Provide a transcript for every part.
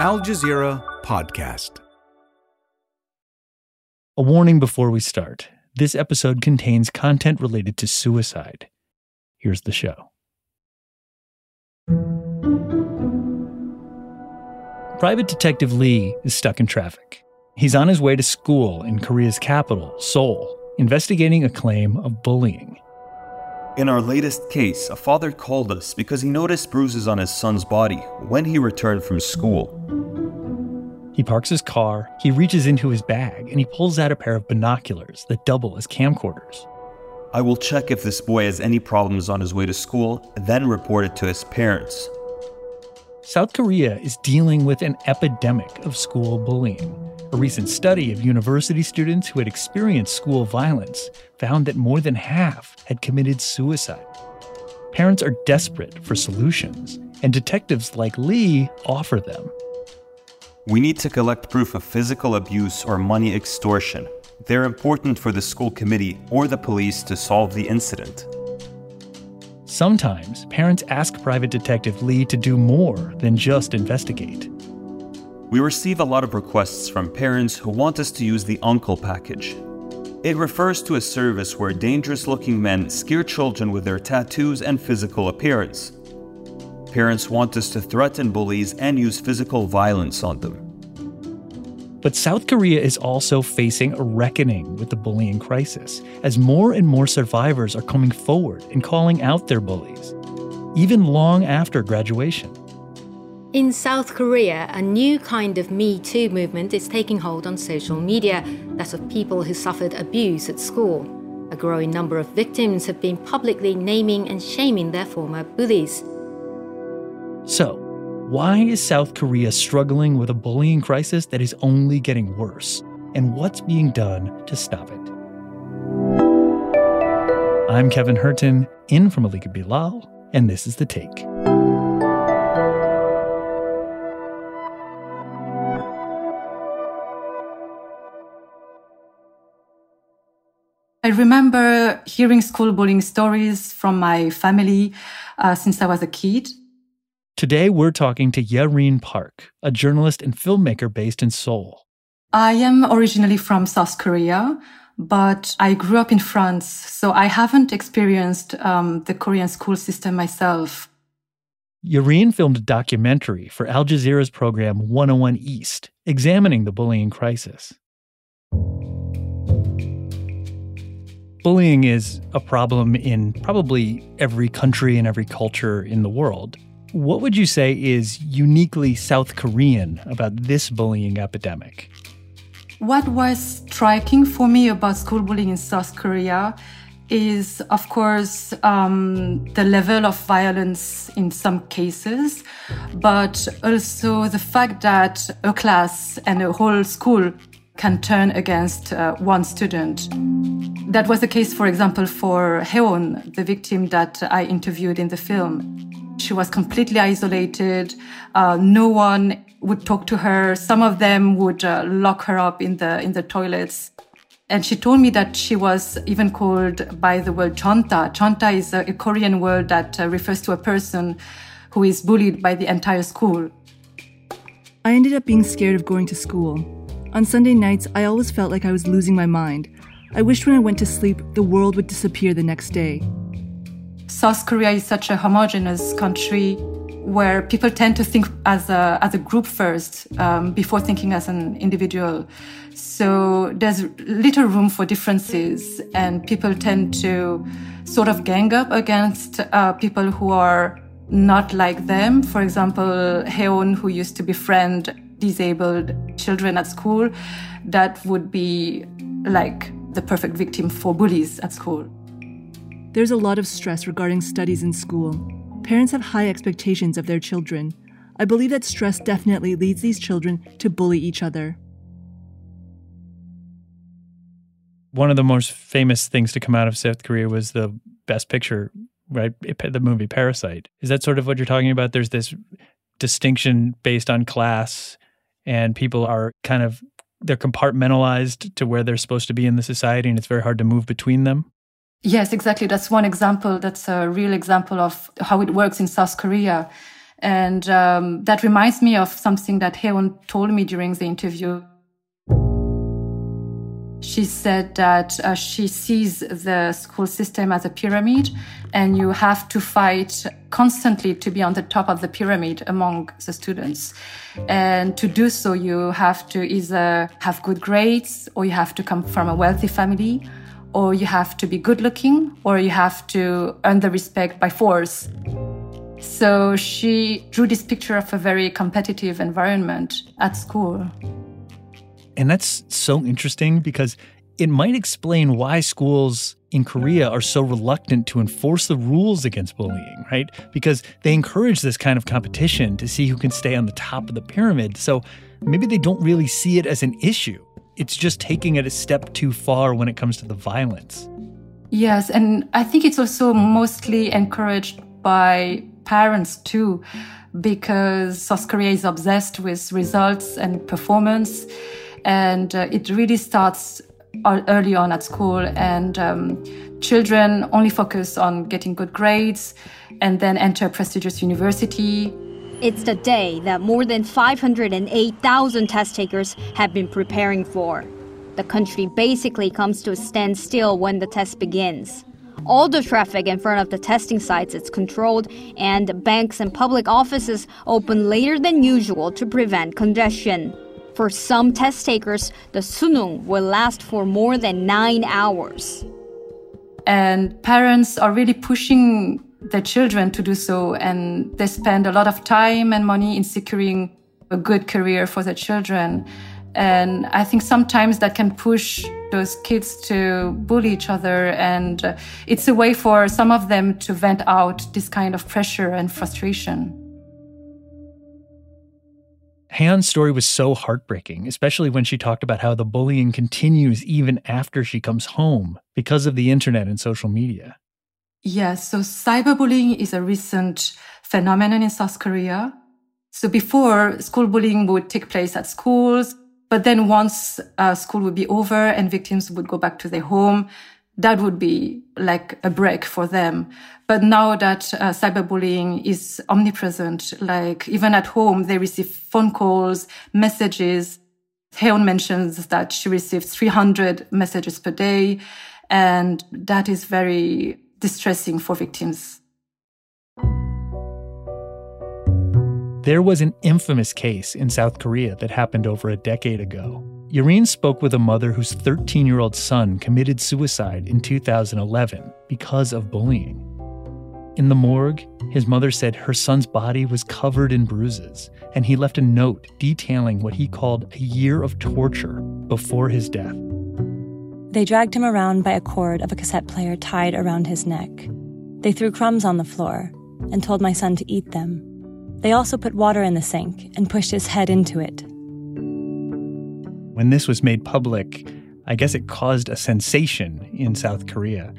Al Jazeera Podcast. A warning before we start this episode contains content related to suicide. Here's the show. Private Detective Lee is stuck in traffic. He's on his way to school in Korea's capital, Seoul, investigating a claim of bullying. In our latest case, a father called us because he noticed bruises on his son's body when he returned from school. He parks his car, he reaches into his bag, and he pulls out a pair of binoculars that double as camcorders. I will check if this boy has any problems on his way to school, then report it to his parents. South Korea is dealing with an epidemic of school bullying. A recent study of university students who had experienced school violence found that more than half had committed suicide. Parents are desperate for solutions, and detectives like Lee offer them. We need to collect proof of physical abuse or money extortion. They're important for the school committee or the police to solve the incident. Sometimes parents ask Private Detective Lee to do more than just investigate. We receive a lot of requests from parents who want us to use the Uncle package. It refers to a service where dangerous looking men scare children with their tattoos and physical appearance. Parents want us to threaten bullies and use physical violence on them. But South Korea is also facing a reckoning with the bullying crisis, as more and more survivors are coming forward and calling out their bullies, even long after graduation. In South Korea, a new kind of Me Too movement is taking hold on social media, that of people who suffered abuse at school. A growing number of victims have been publicly naming and shaming their former bullies. So, why is South Korea struggling with a bullying crisis that is only getting worse? And what's being done to stop it? I'm Kevin Hirten, in from Malika Bilal, and this is The Take. I remember hearing school bullying stories from my family uh, since I was a kid. Today, we're talking to Yé-Rinne Park, a journalist and filmmaker based in Seoul. I am originally from South Korea, but I grew up in France, so I haven't experienced um, the Korean school system myself. Yé-Rinne filmed a documentary for Al Jazeera's program 101 East, examining the bullying crisis. Bullying is a problem in probably every country and every culture in the world. What would you say is uniquely South Korean about this bullying epidemic? What was striking for me about school bullying in South Korea is, of course, um, the level of violence in some cases, but also the fact that a class and a whole school can turn against uh, one student. That was the case, for example, for Haeun, the victim that I interviewed in the film. She was completely isolated. Uh, no one would talk to her. Some of them would uh, lock her up in the in the toilets. And she told me that she was even called by the word chonta. Chonta is a, a Korean word that uh, refers to a person who is bullied by the entire school. I ended up being scared of going to school. On Sunday nights, I always felt like I was losing my mind. I wished when I went to sleep, the world would disappear the next day. South Korea is such a homogeneous country where people tend to think as a, as a group first um, before thinking as an individual. So there's little room for differences, and people tend to sort of gang up against uh, people who are not like them. For example, Haeun, who used to befriend disabled children at school, that would be like the perfect victim for bullies at school. There's a lot of stress regarding studies in school. Parents have high expectations of their children. I believe that stress definitely leads these children to bully each other. One of the most famous things to come out of South Korea was the Best Picture, right? The movie Parasite. Is that sort of what you're talking about? There's this distinction based on class, and people are kind of they're compartmentalized to where they're supposed to be in the society, and it's very hard to move between them. Yes, exactly. That's one example. That's a real example of how it works in South Korea. And um, that reminds me of something that Haeun told me during the interview. She said that uh, she sees the school system as a pyramid, and you have to fight constantly to be on the top of the pyramid among the students. And to do so, you have to either have good grades, or you have to come from a wealthy family, or you have to be good looking, or you have to earn the respect by force. So she drew this picture of a very competitive environment at school. And that's so interesting because it might explain why schools in Korea are so reluctant to enforce the rules against bullying, right? Because they encourage this kind of competition to see who can stay on the top of the pyramid. So maybe they don't really see it as an issue. It's just taking it a step too far when it comes to the violence. Yes, and I think it's also mostly encouraged by parents too, because South Korea is obsessed with results and performance. And uh, it really starts early on at school, and um, children only focus on getting good grades and then enter a prestigious university. It's the day that more than 508,000 test takers have been preparing for. The country basically comes to a standstill when the test begins. All the traffic in front of the testing sites is controlled, and banks and public offices open later than usual to prevent congestion. For some test takers, the suneung will last for more than nine hours. And parents are really pushing their children to do so, and they spend a lot of time and money in securing a good career for their children. And I think sometimes that can push those kids to bully each other. And it's a way for some of them to vent out this kind of pressure and frustration. Haeun's story was so heartbreaking, especially when she talked about how the bullying continues even after she comes home because of the internet and social media. Yes, so cyberbullying is a recent phenomenon in South Korea. So before, school bullying would take place at schools, but then once uh, school would be over and victims would go back to their home, that would be like a break for them. But now that uh, cyberbullying is omnipresent, like even at home, they receive phone calls, messages. Haeun mentions that she receives 300 messages per day. And that is very distressing for victims. There was an infamous case in South Korea that happened over a decade ago. Yé-Rinne spoke with a mother whose 13 year old son committed suicide in 2011 because of bullying. In the morgue, his mother said her son's body was covered in bruises, and he left a note detailing what he called a year of torture before his death. They dragged him around by a cord of a cassette player tied around his neck. They threw crumbs on the floor and told my son to eat them. They also put water in the sink and pushed his head into it when this was made public, I guess it caused a sensation in South Korea.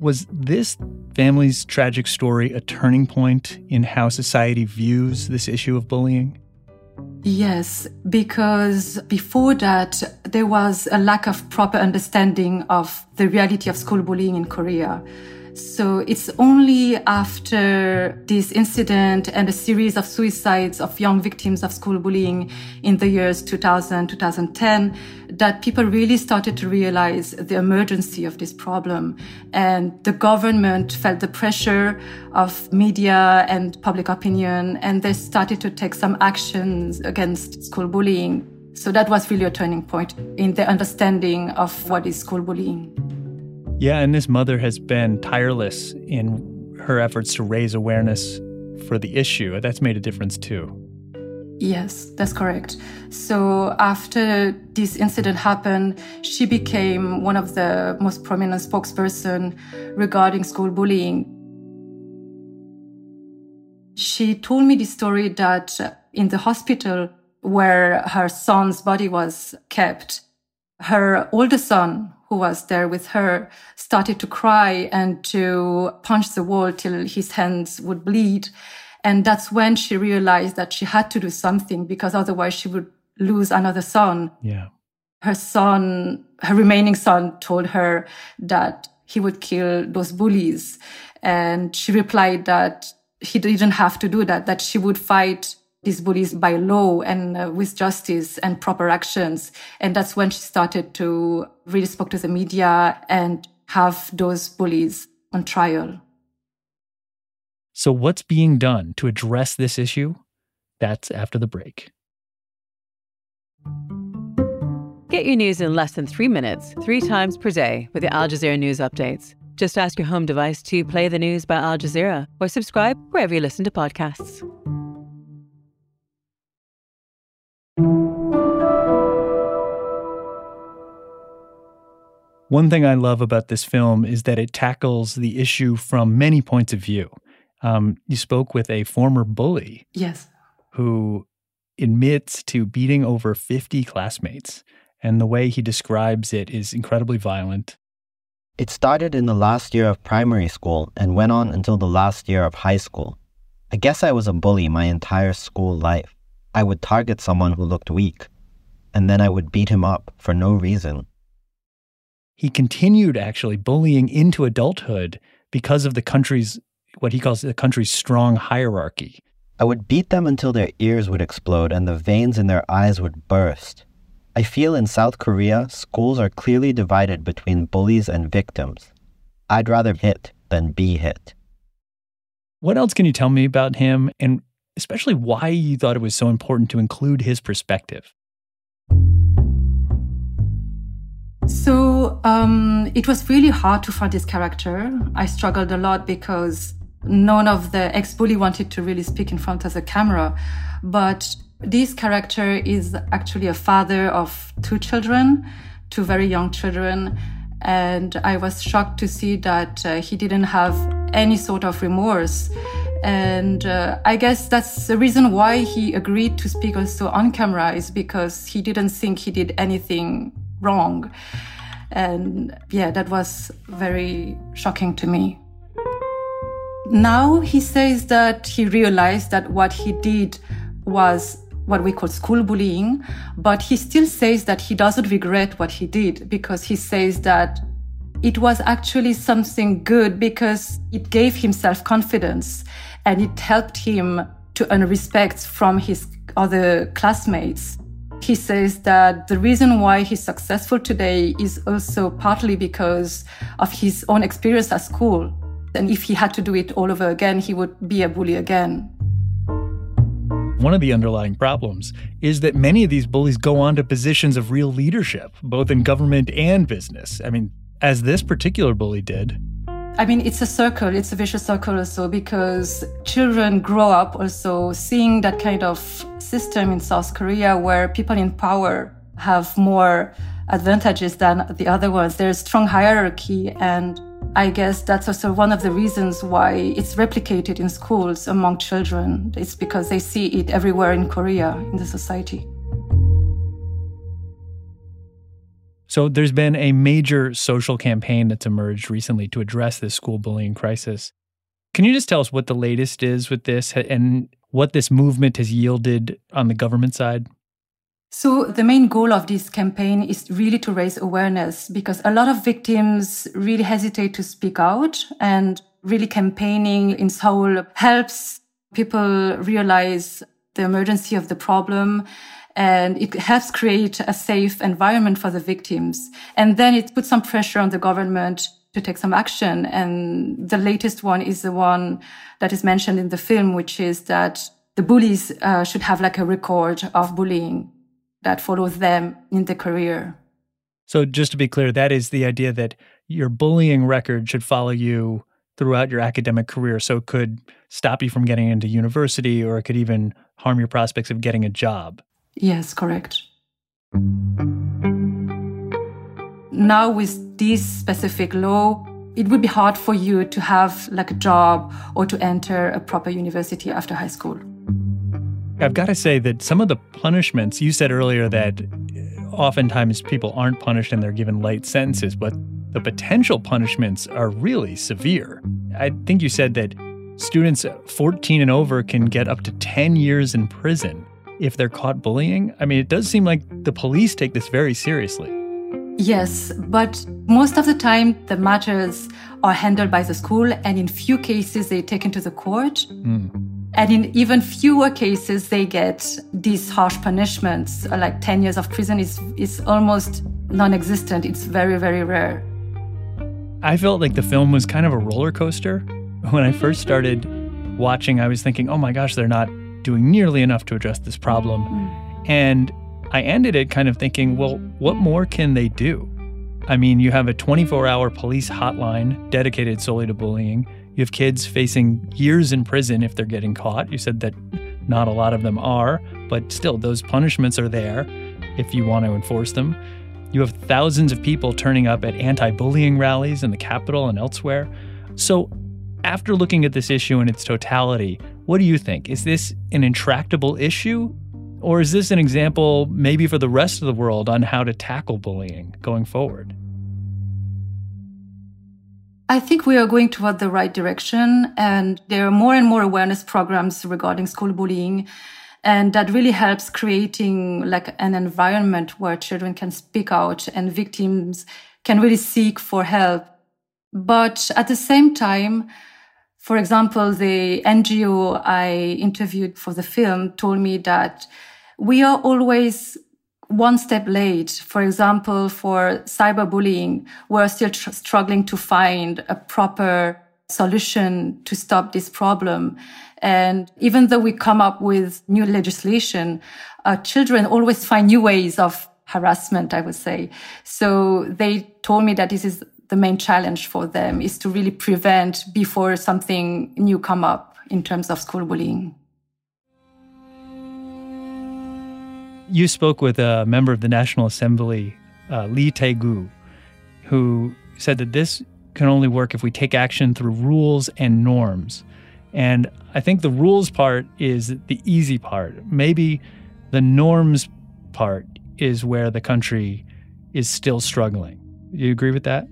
Was this family's tragic story a turning point in how society views this issue of bullying? Yes, because before that, there was a lack of proper understanding of the reality of school bullying in Korea. So it's only after this incident and a series of suicides of young victims of school bullying in the years 2000, 2010 that people really started to realize the emergency of this problem. And the government felt the pressure of media and public opinion, and they started to take some actions against school bullying. So that was really a turning point in the understanding of what is school bullying. Yeah, and this mother has been tireless in her efforts to raise awareness for the issue. That's made a difference too. Yes, that's correct. So after this incident happened, she became one of the most prominent spokesperson regarding school bullying. She told me the story that in the hospital where her son's body was kept, her older son, who was there with her started to cry and to punch the wall till his hands would bleed. And that's when she realized that she had to do something because otherwise she would lose another son. Yeah. Her son, her remaining son told her that he would kill those bullies. And she replied that he didn't have to do that, that she would fight these bullies by law and uh, with justice and proper actions. And that's when she started to really spoke to the media and have those bullies on trial. So, what's being done to address this issue? That's after the break. Get your news in less than three minutes, three times per day with the Al Jazeera News Updates. Just ask your home device to play the news by Al Jazeera or subscribe wherever you listen to podcasts. One thing I love about this film is that it tackles the issue from many points of view. Um, you spoke with a former bully. Yes. Who admits to beating over 50 classmates. And the way he describes it is incredibly violent. It started in the last year of primary school and went on until the last year of high school. I guess I was a bully my entire school life. I would target someone who looked weak, and then I would beat him up for no reason. He continued actually bullying into adulthood because of the country's, what he calls the country's strong hierarchy. I would beat them until their ears would explode and the veins in their eyes would burst. I feel in South Korea, schools are clearly divided between bullies and victims. I'd rather hit than be hit. What else can you tell me about him and especially why you thought it was so important to include his perspective? So um, it was really hard to find this character. I struggled a lot because none of the ex-bully wanted to really speak in front of the camera. But this character is actually a father of two children, two very young children. And I was shocked to see that uh, he didn't have any sort of remorse. And uh, I guess that's the reason why he agreed to speak also on camera is because he didn't think he did anything wrong. And yeah, that was very shocking to me. Now he says that he realized that what he did was what we call school bullying, but he still says that he doesn't regret what he did because he says that it was actually something good because it gave him self confidence and it helped him to earn respect from his other classmates. He says that the reason why he's successful today is also partly because of his own experience at school. And if he had to do it all over again, he would be a bully again. One of the underlying problems is that many of these bullies go on to positions of real leadership, both in government and business. I mean, as this particular bully did. I mean, it's a circle, it's a vicious circle also because children grow up also seeing that kind of system in South Korea where people in power have more advantages than the other ones. There's strong hierarchy and I guess that's also one of the reasons why it's replicated in schools among children. It's because they see it everywhere in Korea, in the society. So there's been a major social campaign that's emerged recently to address this school bullying crisis. Can you just tell us what the latest is with this and what this movement has yielded on the government side? So the main goal of this campaign is really to raise awareness because a lot of victims really hesitate to speak out and really campaigning in Seoul helps people realize the emergency of the problem and it helps create a safe environment for the victims. And then it puts some pressure on the government to take some action. And the latest one is the one that is mentioned in the film, which is that the bullies uh, should have like a record of bullying that follows them in the career. So, just to be clear, that is the idea that your bullying record should follow you throughout your academic career. So, it could stop you from getting into university or it could even harm your prospects of getting a job. Yes, correct. Now, with this specific law, it would be hard for you to have like a job or to enter a proper university after high school. I've got to say that some of the punishments, you said earlier that oftentimes people aren't punished and they're given light sentences, but the potential punishments are really severe. I think you said that students 14 and over can get up to 10 years in prison if they're caught bullying. I mean, it does seem like the police take this very seriously. Yes, but most of the time the matters are handled by the school, and in few cases they taken to the court. Mm. And in even fewer cases, they get these harsh punishments, uh, like 10 years of prison is, is almost non existent. It's very, very rare. I felt like the film was kind of a roller coaster. When I first started watching, I was thinking, oh my gosh, they're not doing nearly enough to address this problem. Mm. And I ended it kind of thinking, well, what more can they do? I mean, you have a 24 hour police hotline dedicated solely to bullying. You have kids facing years in prison if they're getting caught. You said that not a lot of them are, but still, those punishments are there if you want to enforce them. You have thousands of people turning up at anti bullying rallies in the capital and elsewhere. So, after looking at this issue in its totality, what do you think? Is this an intractable issue? Or is this an example, maybe for the rest of the world, on how to tackle bullying going forward? I think we are going toward the right direction and there are more and more awareness programs regarding school bullying. And that really helps creating like an environment where children can speak out and victims can really seek for help. But at the same time, for example, the NGO I interviewed for the film told me that we are always one step late. For example, for cyberbullying, we're still tr- struggling to find a proper solution to stop this problem. And even though we come up with new legislation, children always find new ways of harassment, I would say. So they told me that this is the main challenge for them is to really prevent before something new come up in terms of school bullying. you spoke with a member of the National Assembly, uh, Lee Tae-gu, who said that this can only work if we take action through rules and norms. And I think the rules part is the easy part. Maybe the norms part is where the country is still struggling. Do you agree with that?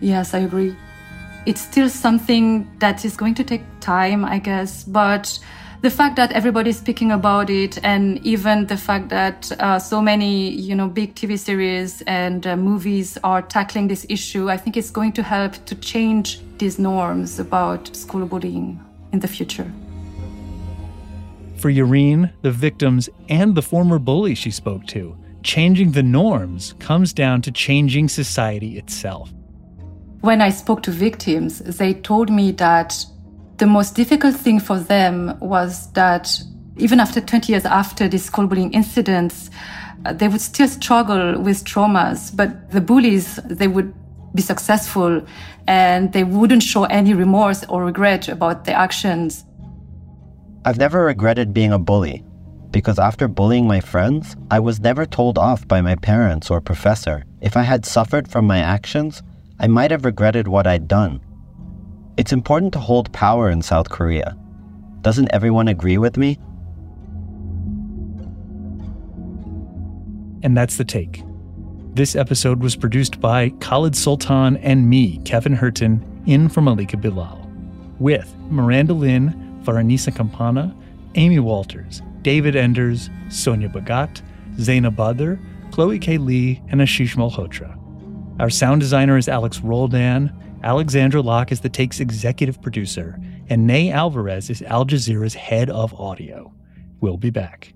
Yes, I agree. It's still something that is going to take time, I guess, but the fact that everybody's speaking about it and even the fact that uh, so many you know big tv series and uh, movies are tackling this issue i think it's going to help to change these norms about school bullying in the future for Yé-Rinne, the victims and the former bully she spoke to, changing the norms comes down to changing society itself. When I spoke to victims, they told me that the most difficult thing for them was that even after 20 years after these school bullying incidents, uh, they would still struggle with traumas, but the bullies, they would be successful and they wouldn't show any remorse or regret about their actions. I've never regretted being a bully because after bullying my friends, I was never told off by my parents or professor. If I had suffered from my actions, I might have regretted what I'd done. It's important to hold power in South Korea. Doesn't everyone agree with me? And that's the take. This episode was produced by Khaled Soltan and me, Kevin Hirten, in for Malika Bilal, with Miranda Lynn, Varanisa Campana, Amy Walters, David Enders, Sonia Bhagat, Zaina Badr, Chloe K. Lee, and Ashish Malhotra. Our sound designer is Alex Roldan, Alexandra Locke is the Take's executive producer, and Ney Alvarez is Al Jazeera's head of audio. We'll be back.